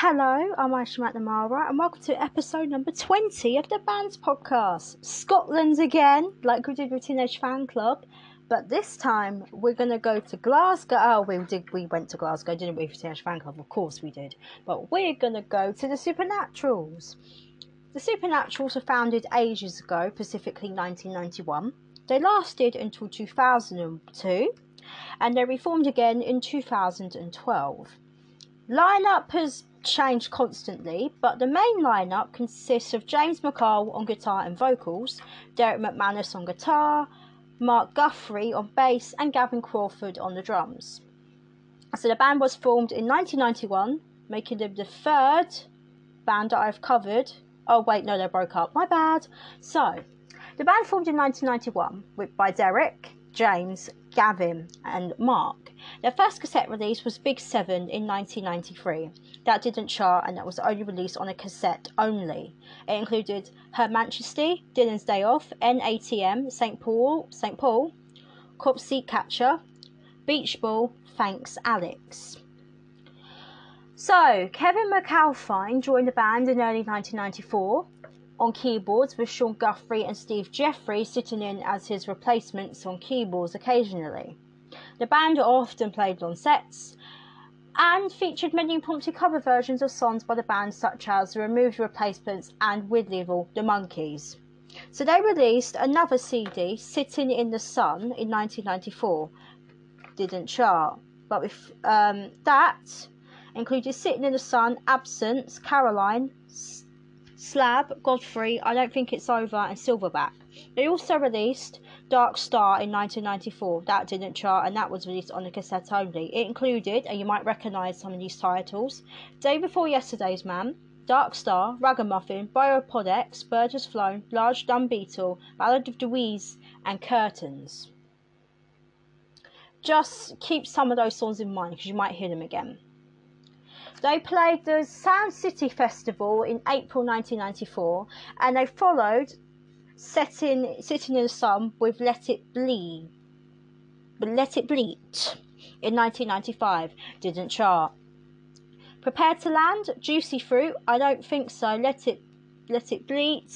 Hello, I'm Aisha McNamara, and welcome to episode number 20 of the Bands Podcast. Scotland again, like we did with Teenage Fanclub, but this time we're going to go to Glasgow. Oh, we did. We went to Glasgow, didn't we, for Teenage Fanclub? Of course we did. But we're going to go to the Supernaturals. The Supernaturals were founded ages ago, specifically 1991. They lasted until 2002, and they reformed again in 2012. Lineup has changed constantly, but the main lineup consists of James McColl on guitar and vocals, Derek McManus on guitar, Mark Guthrie on bass, and Gavin Crawford on the drums. So the band was formed in 1991, making them the third band that I've covered. Oh wait, no, they broke up. My bad. So the band formed in 1991 with, by Derek, James, Gavin, and Mark. Their first cassette release was Big Seven in 1993. That didn't chart and that was only released on a cassette only. It included Her Majesty, Dylan's Day Off, NATM, St. Paul, St. Paul, Cop Seat Catcher, Beach Ball, Thanks Alex. So, Kevin McAlpine joined the band in early 1994 on keyboards with Sean Guthrie and Steve Jeffrey sitting in as his replacements on keyboards occasionally. The band often played on sets and featured many impromptu cover versions of songs by the band such as The Removed Replacements and With Little The Monkeys. So they released another CD, Sitting in the Sun, in 1994. Didn't chart, but with um, that included Sitting in the Sun, Absence, Caroline, Slab, Godfrey, I Don't Think It's Over, and Silverback. They also released Dark Star in 1994. That didn't chart and that was released on a cassette only. It included, and you might recognise some of these titles Day Before Yesterday's Man, Dark Star, Ragamuffin, Biopod X, Bird Has Flown, Large Dumb Beetle, Ballad of Deweese, and Curtains. Just keep some of those songs in mind because you might hear them again. They played the Sound City Festival in April 1994 and they followed setting, Sitting in the Sun with Let It Bleed. Let It Bleed in 1995 didn't chart. Prepared to Land, Juicy Fruit, I Don't Think So, Let It, Let It Bleed,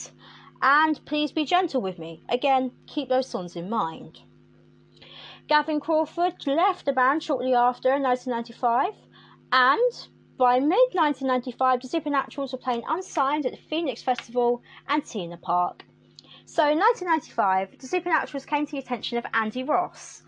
and Please Be Gentle With Me. Again, keep those songs in mind. Gavin Crawford left the band shortly after in 1995 and by mid 1995, the Supernaturals were playing unsigned at the Phoenix Festival and T in the Park. So in 1995, the Supernaturals came to the attention of Andy Ross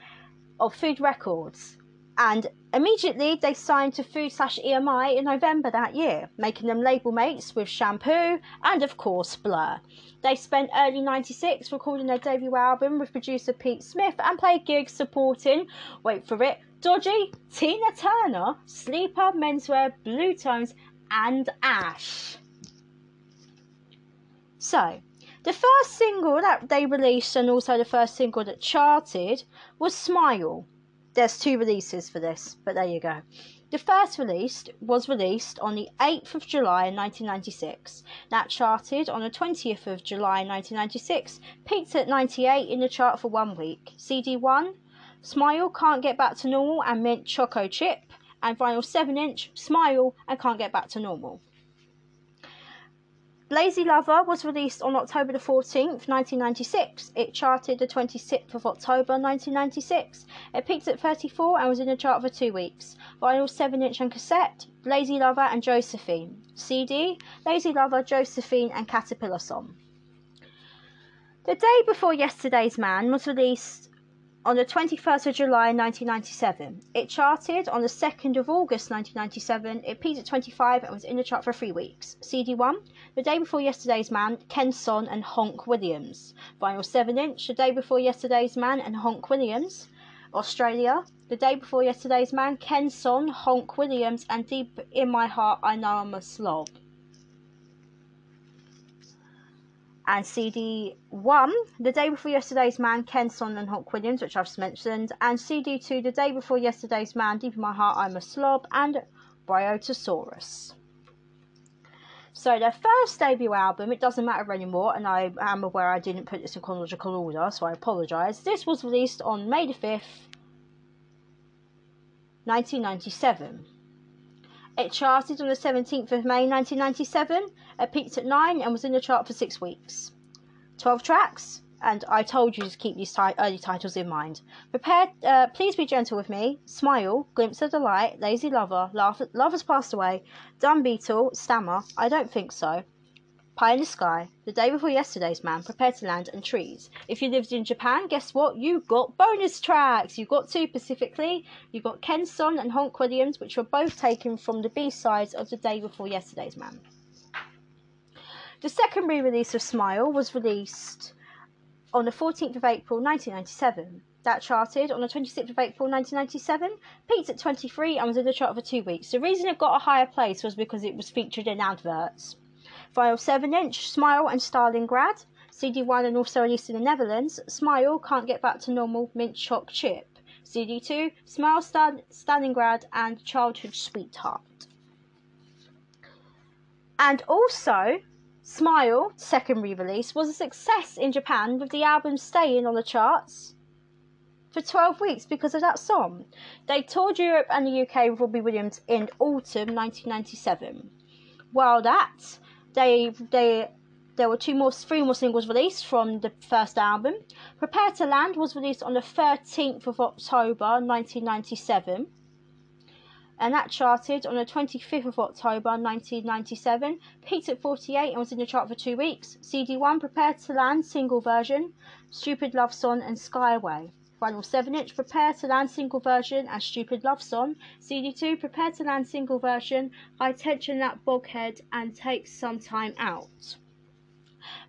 of Food Records, and immediately they signed to Food slash EMI in November that year, making them label mates with Shampoo and, of course, Blur. They spent early 96 recording their debut album with producer Pete Smith and played gigs supporting, wait for it, Dodgy, Tina Turner, Sleeper, Menswear, Bluetones, and Ash. So, the first single that they released and also the first single that charted was Smile. There's two releases for this, but there you go. The first release was released on the 8th of July 1996. That charted on the 20th of July 1996, peaked at 98 in the chart for one week. CD1 Smile, Can't Get Back to Normal, and Mint Choco Chip, and vinyl 7 inch, Smile, and Can't Get Back to Normal. Lazy Lover was released on October the 14th, 1996. It charted the 26th of October 1996. It peaked at 34 and was in the chart for two weeks. Vinyl 7 inch and cassette, Lazy Lover and Josephine. CD, Lazy Lover, Josephine, and Caterpillar Song. The day before yesterday's man was released on the 21st of July 1997. It charted on the 2nd of August 1997. It peaked at 25 and was in the chart for three weeks. CD1, The Day Before Yesterday's Man, Ken Son and Honk Williams. Vinyl 7 inch, The Day Before Yesterday's Man and Honk Williams. Australia, The Day Before Yesterday's Man, Ken Son, Honk Williams, and Deep in My Heart, I Know I'm a Slob. And CD1, The Day Before Yesterday's Man, Ken Son and Hawk Williams, which I've just mentioned, and CD2, The Day Before Yesterday's Man, Deep in My Heart, I'm a Slob, and Bryotosaurus. So their first debut album, it doesn't matter anymore, and I am aware I didn't put this in chronological order, so I apologise. This was released on May the 5th, 1997. It charted on the 17th of May 1997. It peaked at 9 and was in the chart for 6 weeks. 12 tracks, and I told you to keep these ti- early titles in mind. Prepare, uh, Please Be Gentle With Me, Smile, Glimpse of the Light, Lazy Lover, Laugh, Lovers Passed Away, Dumb Beetle, Stammer, I Don't Think So, Pie in the Sky, The Day Before Yesterday's Man, Prepare to Land, and Trees. If you lived in Japan, guess what? You got bonus tracks. You got two specifically. You got Ken Son and Honk Williams, which were both taken from the B sides of The Day Before Yesterday's Man. The second re release of Smile was released on the 14th of April 1997. That charted on the 26th of April 1997, peaked at 23 and was in the chart for two weeks. The reason it got a higher place was because it was featured in adverts. Vinyl 7 inch, Smile and Stalingrad. CD1 and also released in the Netherlands. Smile, Can't Get Back to Normal, Mint Choc Chip. CD2, Smile, Stal- Stalingrad, and Childhood Sweetheart. And also, Smile, second re release, was a success in Japan with the album staying on the charts for 12 weeks because of that song. They toured Europe and the UK with Robbie Williams in autumn 1997. While that, they they there were two more three more singles released from the first album. Prepare to Land was released on the 13th of October 1997 and that charted on the 25th of October 1997, peaked at 48 and was in the chart for two weeks. CD1 Prepare to Land single version, Stupid Love Song and Skyway. Final 7 inch Prepare to Land single version and Stupid Love Song. CD2 Prepare to Land single version, I Tension That Boghead and Take Some Time Out.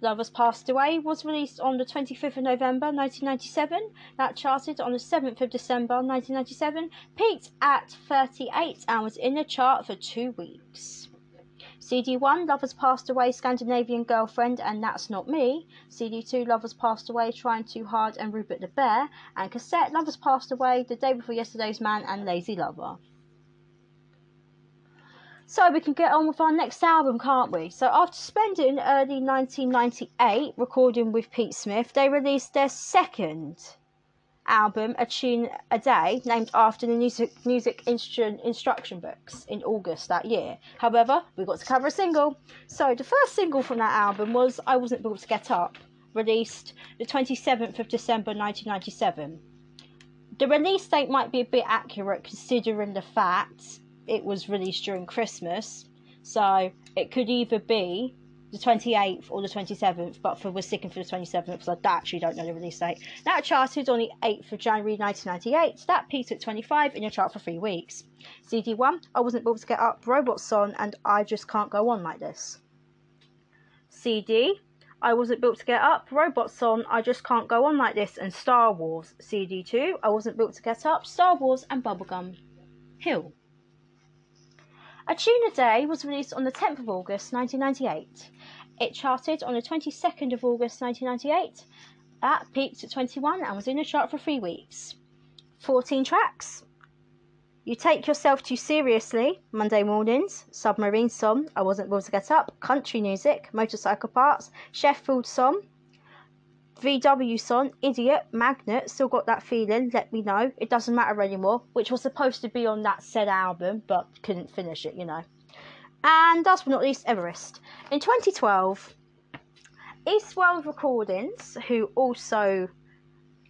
Lovers Passed Away was released on the 25th of November 1997. That charted on the 7th of December 1997, peaked at 38 and was in the chart for two weeks. CD1 Lovers Passed Away Scandinavian Girlfriend and That's Not Me. CD2 Lovers Passed Away Trying Too Hard and Rupert the Bear. And cassette Lovers Passed Away The Day Before Yesterday's Man and Lazy Lover. So we can get on with our next album, can't we? So after spending early 1998 recording with Pete Smith, they released their second album, A Tune a Day, named after the music, music instru- instruction books in August that year. However, we got to cover a single. So the first single from that album was I Wasn't Built to Get Up, released the 27th of December 1997. The release date might be a bit accurate considering the fact it was released during Christmas, so it could either be the 28th or the 27th, but for we're sticking for the 27th because I actually don't know the release date. That charted on the 8th of January 1998. That peaked at 25 in your chart for three weeks. CD1, I wasn't able to get up, Robots on, and I just can't go on like this. CD, I wasn't built to get up, Robots on, I just can't go on like this, and Star Wars. CD2, I wasn't built to get up, Star Wars, and Bubblegum Hill. A Tune a Day was released on the 10th of August 1998. It charted on the 22nd of August 1998. That peaked at 21 and was in the chart for three weeks. 14 tracks. You Take Yourself Too Seriously, Monday Mornings, Submarine Song, I Wasn't Able to Get Up, Country Music, Motorcycle Parts, Sheffield Song, VW song, Idiot, Magnet, still got that feeling, let me know. It doesn't matter anymore, which was supposed to be on that said album, but couldn't finish it, you know. And last but not least, Everest. In 2012, Eastworld Recordings, who also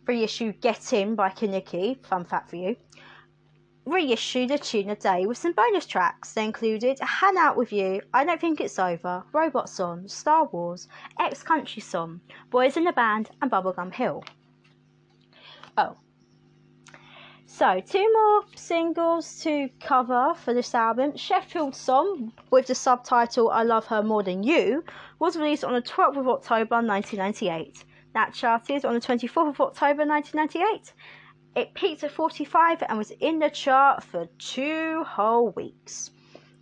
reissued Get In by Kenickie, fun fact for you, reissued a tune a day with some bonus tracks. They included Hang Out With You, I Don't Think It's Over, Robot Song, Star Wars, Ex Country Song, Boys in the Band, and Bubblegum Hill. Oh. So, two more singles to cover for this album. Sheffield Song, with the subtitle I Love Her More Than You, was released on the 12th of October 1998. That charted on the 24th of October 1998. It peaked at 45 and was in the chart for two whole weeks.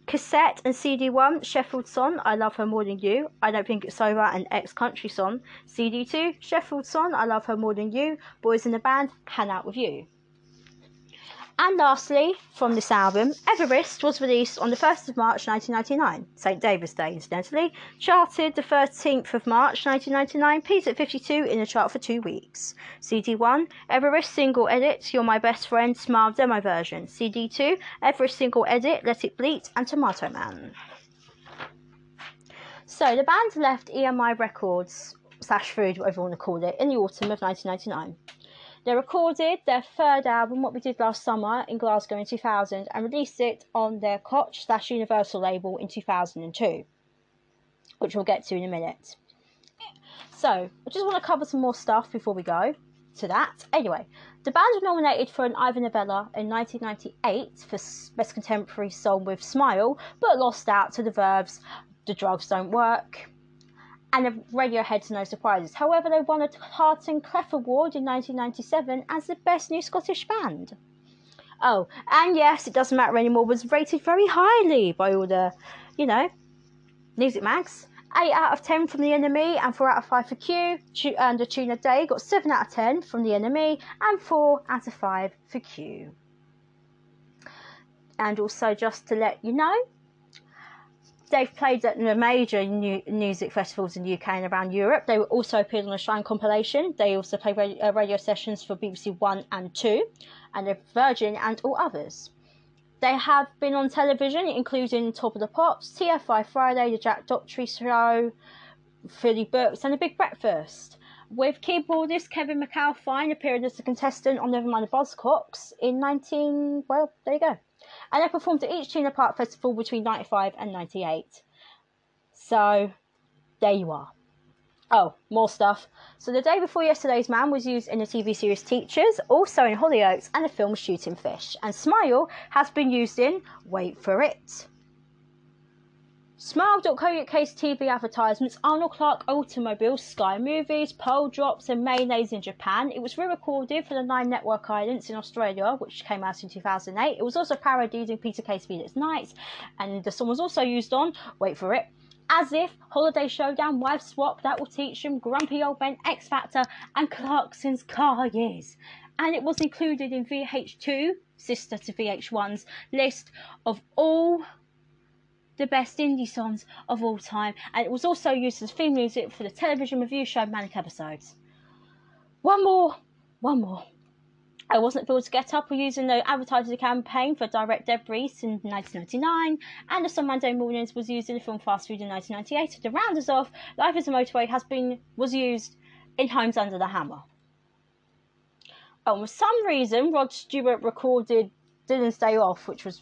Cassette and CD1, Sheffield Song, I Love Her More Than You, I Don't Think It's Over, and Ex Country Song. CD2, Sheffield Song, I Love Her More Than You, Boys in the Band, Hang Out With You. And lastly, from this album, Everest was released on the 1st of March 1999, St. David's Day incidentally, charted the 13th of March 1999, peaked at 52 in the chart for two weeks. CD1, Everest single edit, You're My Best Friend, Smile demo version. CD2, Everest single edit, Let It Bleed, and Tomato Man. So the band left EMI Records slash Food, whatever you want to call it, in the autumn of 1999. They recorded their third album, What We Did Last Summer, in Glasgow in 2000 and released it on their Koch slash Universal label in 2002, which we'll get to in a minute. So, I just want to cover some more stuff before we go to that. Anyway, the band was nominated for an Ivor Novello in 1998 for Best Contemporary Song with Smile, but lost out to the Verve's The Drugs Don't Work and Radiohead's No Surprises. However, they won a Heart and Clef Award in 1997 as the Best New Scottish Band. Oh, and yes, it doesn't matter anymore, was rated very highly by all the, you know, music mags. 8 out of 10 from the NME and 4 out of 5 for Q. And a tune a day got 7 out of 10 from the NME and 4 out of 5 for Q. And also, just to let you know, they've played at the major music festivals in the UK and around Europe. They were also appeared on a Shrine compilation. They also play radio, uh, radio sessions for BBC One and Two, and Virgin and all others. They have been on television, including Top of the Pops, TFI Friday, The Jack Docherty Show, Fully Booked, and The Big Breakfast. With keyboardist Kevin McAlpine appearing as a contestant on Nevermind the Buzzcocks in 19. Well, there you go and they performed at each T in the Park Festival between 95 and 98. So, there you are. Oh, more stuff. So, the day before yesterday's man was used in the TV series Teachers, also in Hollyoaks, and the film Shooting Fish. And Smile has been used in Wait for It. Smile.co.uk's TV advertisements Arnold Clark Automobiles, Sky Movies, Pearl Drops, and Mayonnaise in Japan. It was re recorded for the Nine Network Islands in Australia, which came out in 2008. It was also parodied in Peter Kay's Phoenix Nights, and the song was also used on, wait for it, As If, Holiday Showdown, Wife Swap, That Will Teach Them, Grumpy Old Men, X Factor, and Clarkson's Car Years. And it was included in VH2, sister to VH1's list of all the best indie songs of all time, and it was also used as theme music for the television review show Manic Episodes. One more, one more. I wasn't able to get up or using the advertising campaign for Direct Debris in 1999, and the Sun Monday Mornings was used in the film Fast Food in 1998. To round us off, Life is a Motorway has been was used in Homes Under the Hammer. Oh, for some reason, Rod Stewart recorded Dylan's Day Off, which was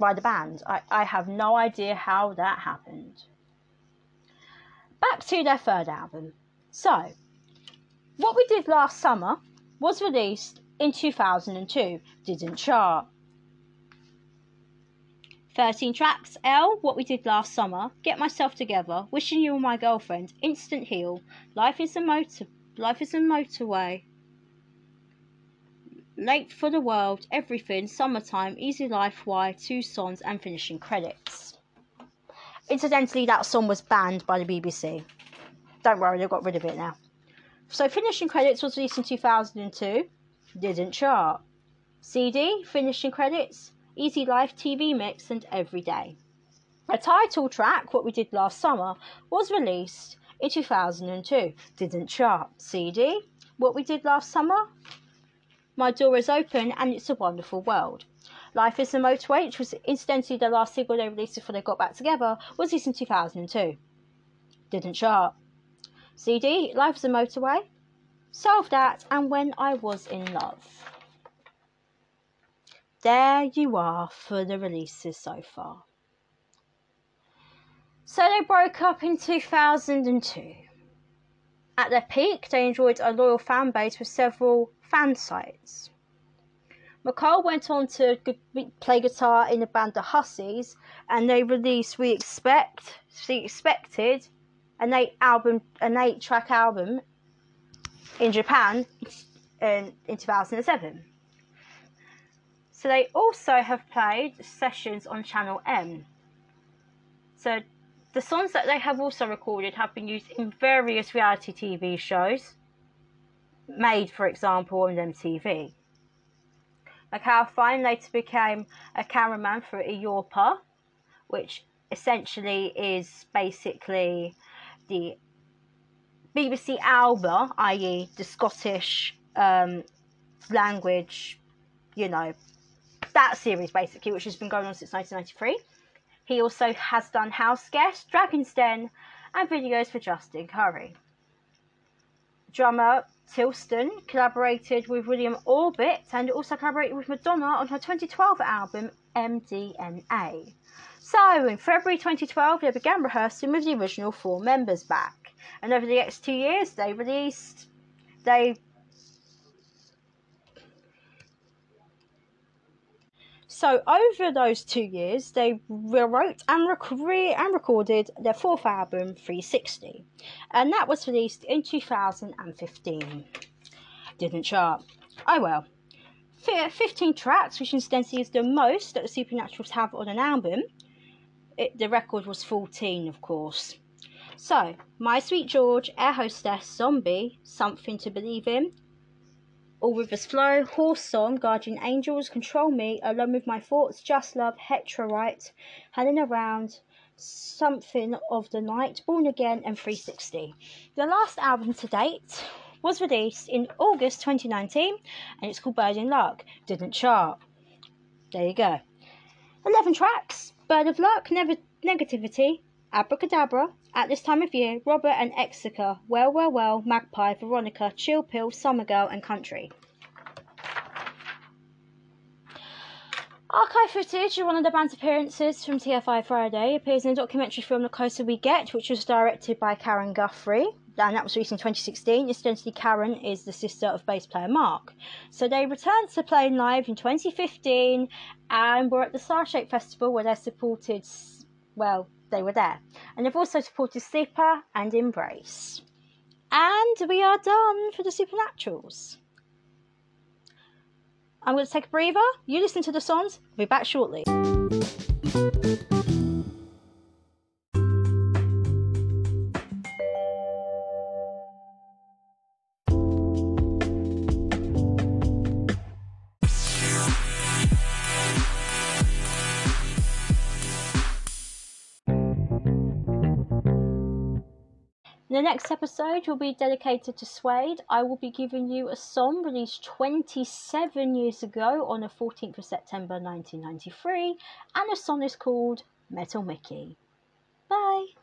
by the band. I, I have no idea how that happened. Back to their third album. So, what we did last summer was released in 2002, didn't chart. 13 tracks L, What We Did Last Summer, Get Myself Together, Wishing You Were My Girlfriend, Instant Heal, Life is a Motor, Life is a Motorway, Late for the World, Everything, Summertime, Easy Life, Why, Two Songs, and Finishing Credits. Incidentally, that song was banned by the BBC. Don't worry, they got rid of it now. So, Finishing Credits was released in 2002, didn't chart. CD, Finishing Credits, Easy Life TV Mix, and Every Day. A title track, What We Did Last Summer, was released in 2002, didn't chart. CD, What We Did Last Summer, my Door is Open, and It's a Wonderful World. Life is the Motorway, which was incidentally the last single they released before they got back together, was released in 2002. Didn't chart. CD, Life is a Motorway, Solve That, and When I Was in Love. There you are for the releases so far. So they broke up in 2002. At their peak, they enjoyed a loyal fan base with several fan sites. McColl went on to play guitar in the band The Hussies, and they released We Expect, We Expected, an eight album, an eight track album in Japan in, in 2007. So they also have played sessions on Channel M. So the songs that they have also recorded have been used in various reality TV shows made, for example, on MTV. Like how Fine later became a cameraman for Europa, which essentially is basically the BBC Alba, i.e., the Scottish um, language, you know, that series basically, which has been going on since 1993. He also has done House Guest, Dragon's Den, and videos for Justin Currie. Drummer Tilston collaborated with William Orbit and also collaborated with Madonna on her 2012 album MDNA. So, in February 2012, they began rehearsing with the original four members back, and over the next two years, they released, they So over those two years, they wrote and, rec- and recorded their fourth album, 360, and that was released in 2015. Didn't chart. Oh well. 15 tracks, which incidentally is the most that the Supernaturals have on an album. It, the record was 14, of course. So, My Sweet George, Air Hostess, Zombie, Something to Believe in, all Rivers Flow, Horse Song, Guardian Angels, Control Me, Alone with My Thoughts, Just Love, Heterorite, Hanging Around, Something of the Night, Born Again, and 360. The last album to date was released in August 2019 and it's called Bird in Luck. Didn't chart. There you go. 11 tracks Bird of Luck, Never Negativity, Abracadabra, At This Time of Year, Robert and Exeter, Well, Well, Well, Magpie, Veronica, Chill Pill, Summer Girl, and Country. Archive footage of one of the band's appearances from TFI Friday appears in the documentary film The Closer We Get, which was directed by Karen Guthrie, and that was released in 2016. Incidentally, Karen is the sister of bass player Mark. So they returned to playing live in 2015 and were at the Starshape Festival where they supported, well, they were there. And they've also supported Sleeper and Embrace. And we are done for the Supernaturals. I'm going to take a breather. You listen to the songs. We'll be back shortly. The next episode will be dedicated to Suede. I will be giving you a song released 27 years ago on the 14th of September 1993, and the song is called Metal Mickey. Bye!